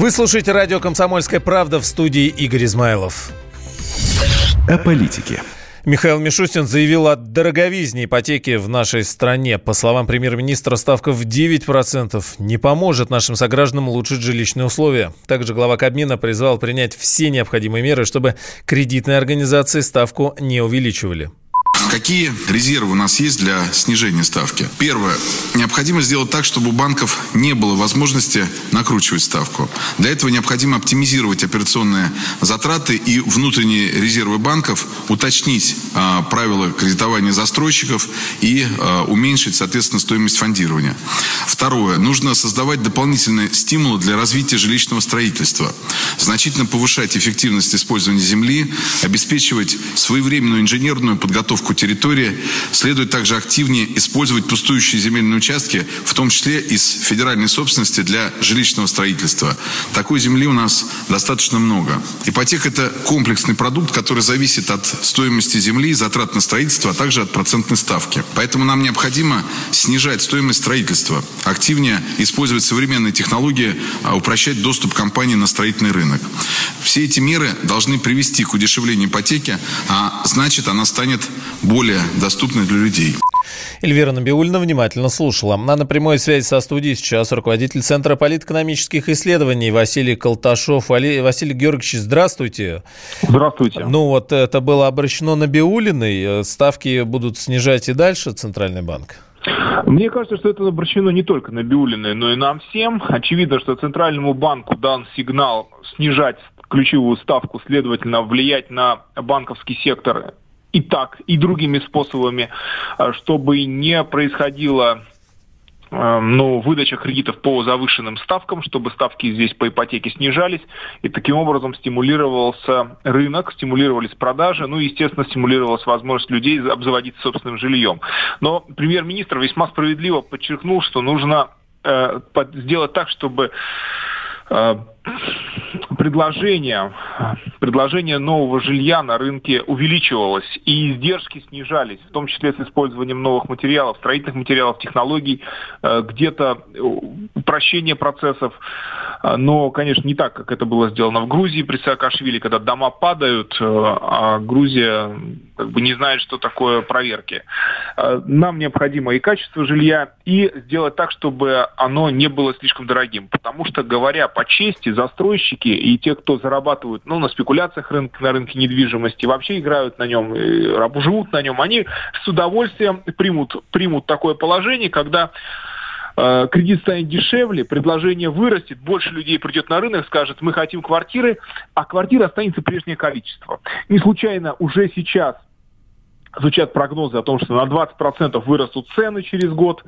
Вы слушаете радио «Комсомольская правда» в студии Игорь Измайлов. О политике. Михаил Мишустин заявил о дороговизне ипотеки в нашей стране. По словам премьер-министра, ставка в 9% не поможет нашим согражданам улучшить жилищные условия. Также глава Кабмина призвал принять все необходимые меры, чтобы кредитные организации ставку не увеличивали. Какие резервы у нас есть для снижения ставки? Первое. Необходимо сделать так, чтобы у банков не было возможности накручивать ставку. Для этого необходимо оптимизировать операционные затраты и внутренние резервы банков, уточнить э, правила кредитования застройщиков и э, уменьшить, соответственно, стоимость фондирования. Второе. Нужно создавать дополнительные стимулы для развития жилищного строительства. Значительно повышать эффективность использования земли, обеспечивать своевременную инженерную подготовку территории. Следует также активнее использовать пустующие земельные участки, в том числе из федеральной собственности для жилищного строительства. Такой земли у нас достаточно много. Ипотека – это комплексный продукт, который зависит от стоимости земли, затрат на строительство, а также от процентной ставки. Поэтому нам необходимо снижать стоимость строительства, активнее использовать современные технологии, а упрощать доступ компаний на строительный рынок. Все эти меры должны привести к удешевлению ипотеки, а значит она станет более доступной для людей. Эльвира Набиульна внимательно слушала. На прямой связи со студией сейчас руководитель Центра политэкономических исследований Василий Колташов. Василий Георгиевич, здравствуйте. Здравствуйте. Ну вот это было обращено Набиулиной. Ставки будут снижать и дальше Центральный банк? Мне кажется, что это обращено не только на Биулиной, но и нам всем. Очевидно, что Центральному банку дан сигнал снижать ключевую ставку, следовательно, влиять на банковский сектор и так, и другими способами, э, чтобы не происходило э, ну, выдача кредитов по завышенным ставкам, чтобы ставки здесь по ипотеке снижались, и таким образом стимулировался рынок, стимулировались продажи, ну и, естественно, стимулировалась возможность людей обзаводиться собственным жильем. Но премьер-министр весьма справедливо подчеркнул, что нужно э, сделать так, чтобы э, предложение, предложение нового жилья на рынке увеличивалось, и издержки снижались, в том числе с использованием новых материалов, строительных материалов, технологий, э, где-то упрощение процессов, э, но, конечно, не так, как это было сделано в Грузии при Саакашвили, когда дома падают, э, а Грузия как бы не знает, что такое проверки. Нам необходимо и качество жилья, и сделать так, чтобы оно не было слишком дорогим, потому что, говоря по чести, застройщики и те, кто зарабатывают ну, на спекуляциях рынка, на рынке недвижимости, вообще играют на нем, живут на нем, они с удовольствием примут, примут такое положение, когда э, кредит станет дешевле, предложение вырастет, больше людей придет на рынок, скажет, мы хотим квартиры, а квартир останется прежнее количество. Не случайно уже сейчас звучат прогнозы о том, что на 20% вырастут цены через год.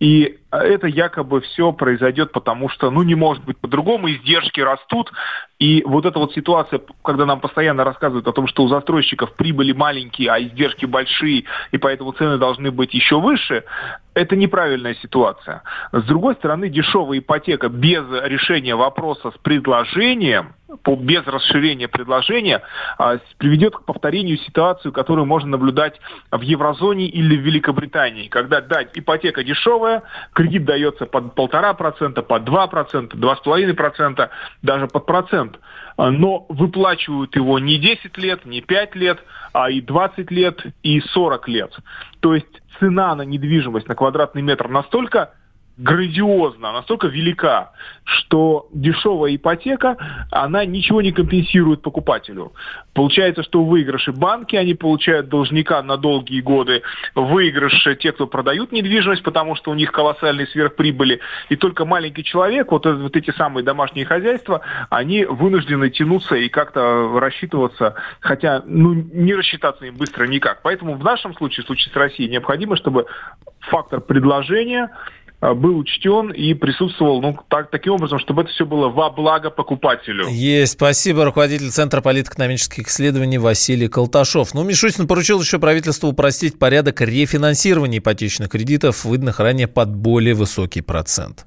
И это якобы все произойдет, потому что, ну, не может быть по-другому, издержки растут. И вот эта вот ситуация, когда нам постоянно рассказывают о том, что у застройщиков прибыли маленькие, а издержки большие, и поэтому цены должны быть еще выше, это неправильная ситуация. С другой стороны, дешевая ипотека без решения вопроса с предложением, без расширения предложения, а, приведет к повторению ситуации, которую можно наблюдать в еврозоне или в Великобритании, когда, да, ипотека дешевая, кредит дается под полтора процента, под два процента, два с половиной процента, даже под процент, а, но выплачивают его не 10 лет, не 5 лет, а и 20 лет, и 40 лет. То есть цена на недвижимость на квадратный метр настолько грандиозна, настолько велика, что дешевая ипотека, она ничего не компенсирует покупателю. Получается, что выигрыши банки, они получают должника на долгие годы, выигрыши те, кто продают недвижимость, потому что у них колоссальные сверхприбыли, и только маленький человек, вот, вот эти самые домашние хозяйства, они вынуждены тянуться и как-то рассчитываться, хотя ну, не рассчитаться им быстро никак. Поэтому в нашем случае, в случае с Россией, необходимо, чтобы фактор предложения был учтен и присутствовал ну, так, таким образом, чтобы это все было во благо покупателю. Есть. Спасибо. Руководитель Центра политэкономических исследований Василий Колташов. Ну, Мишустин поручил еще правительству упростить порядок рефинансирования ипотечных кредитов, выданных ранее под более высокий процент.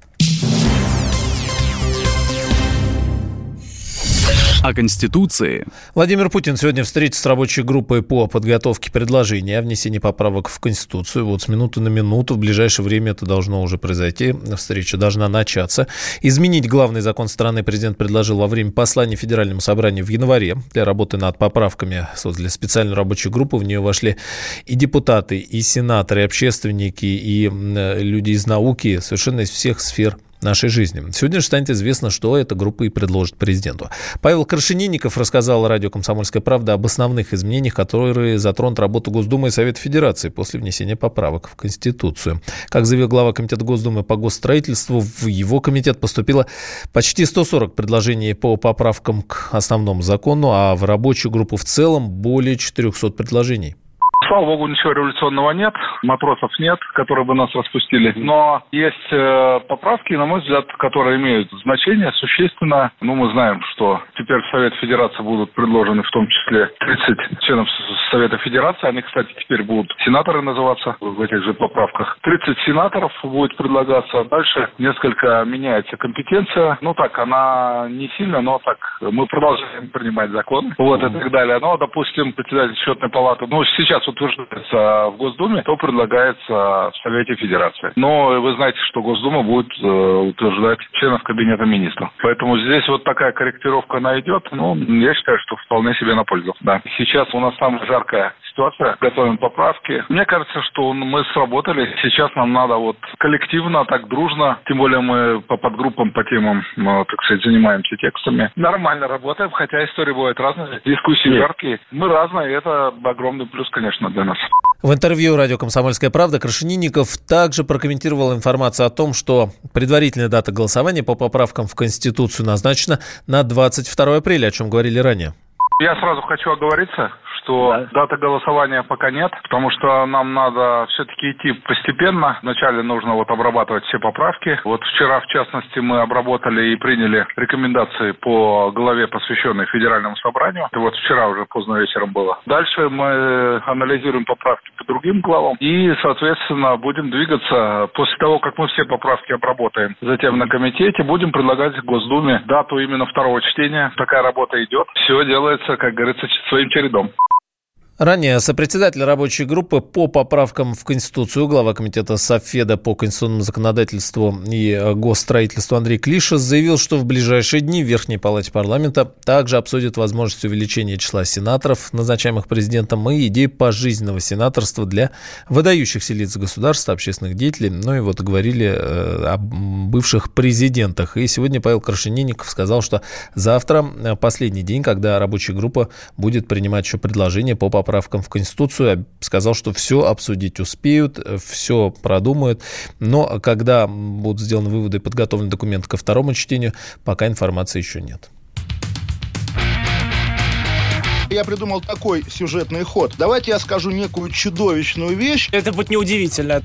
О Конституции. Владимир Путин сегодня встретится с рабочей группой по подготовке предложения о внесении поправок в Конституцию. Вот с минуты на минуту, в ближайшее время это должно уже произойти. Встреча должна начаться. Изменить главный закон страны президент предложил во время послания Федеральному собранию в январе. Для работы над поправками создали специальную рабочую группу. В нее вошли и депутаты, и сенаторы, и общественники, и люди из науки, совершенно из всех сфер нашей жизни. Сегодня же станет известно, что эта группа и предложит президенту. Павел Крашенинников рассказал радио «Комсомольская правда» об основных изменениях, которые затронут работу Госдумы и Совета Федерации после внесения поправок в Конституцию. Как заявил глава Комитета Госдумы по госстроительству, в его комитет поступило почти 140 предложений по поправкам к основному закону, а в рабочую группу в целом более 400 предложений. Слава богу, ничего революционного нет, матросов нет, которые бы нас распустили. Но есть э, поправки, на мой взгляд, которые имеют значение существенно. Ну, мы знаем, что теперь в Совет Федерации будут предложены в том числе 30 членов Совета Федерации. Они, кстати, теперь будут сенаторы называться в этих же поправках. 30 сенаторов будет предлагаться. Дальше несколько меняется компетенция. Ну, так, она не сильно, но так, мы продолжаем принимать законы. Вот, и так далее. Но, допустим, председатель счетной палаты, ну, сейчас утверждается в Госдуме, то предлагается в Совете Федерации. Но вы знаете, что Госдума будет э, утверждать членов Кабинета Министров. Поэтому здесь вот такая корректировка она идет. Ну, я считаю, что вполне себе на пользу. Да. Сейчас у нас самая жаркая ситуация. Готовим поправки. Мне кажется, что мы сработали. Сейчас нам надо вот коллективно, так дружно, тем более мы по подгруппам, по темам, ну, так сказать, занимаемся текстами. Нормально работаем, хотя истории бывают разные, дискуссии Нет. жаркие. Мы разные, и это огромный плюс, конечно конечно, для нас. В интервью радио «Комсомольская правда» Крашенинников также прокомментировал информацию о том, что предварительная дата голосования по поправкам в Конституцию назначена на 22 апреля, о чем говорили ранее. Я сразу хочу оговориться, что да. даты голосования пока нет, потому что нам надо все-таки идти постепенно. Вначале нужно вот обрабатывать все поправки. Вот вчера, в частности, мы обработали и приняли рекомендации по главе, посвященной Федеральному собранию. Это вот вчера уже поздно вечером было. Дальше мы анализируем поправки по другим главам и, соответственно, будем двигаться после того, как мы все поправки обработаем. Затем на комитете будем предлагать Госдуме дату именно второго чтения. Такая работа идет. Все делается, как говорится, своим чередом. Ранее сопредседатель рабочей группы по поправкам в Конституцию, глава комитета Софеда по конституционному законодательству и э, госстроительству Андрей Клиша заявил, что в ближайшие дни в Верхней Палате парламента также обсудят возможность увеличения числа сенаторов, назначаемых президентом, и идею пожизненного сенаторства для выдающихся лиц государства, общественных деятелей. Ну и вот говорили э, о бывших президентах. И сегодня Павел Крашенинников сказал, что завтра э, последний день, когда рабочая группа будет принимать еще предложения по поправкам поправкам в Конституцию, сказал, что все обсудить успеют, все продумают, но когда будут сделаны выводы и подготовлены документы ко второму чтению, пока информации еще нет. Я придумал такой сюжетный ход. Давайте я скажу некую чудовищную вещь. Это будет неудивительно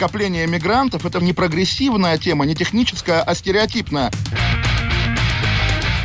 скопление мигрантов – это не прогрессивная тема, не техническая, а стереотипная.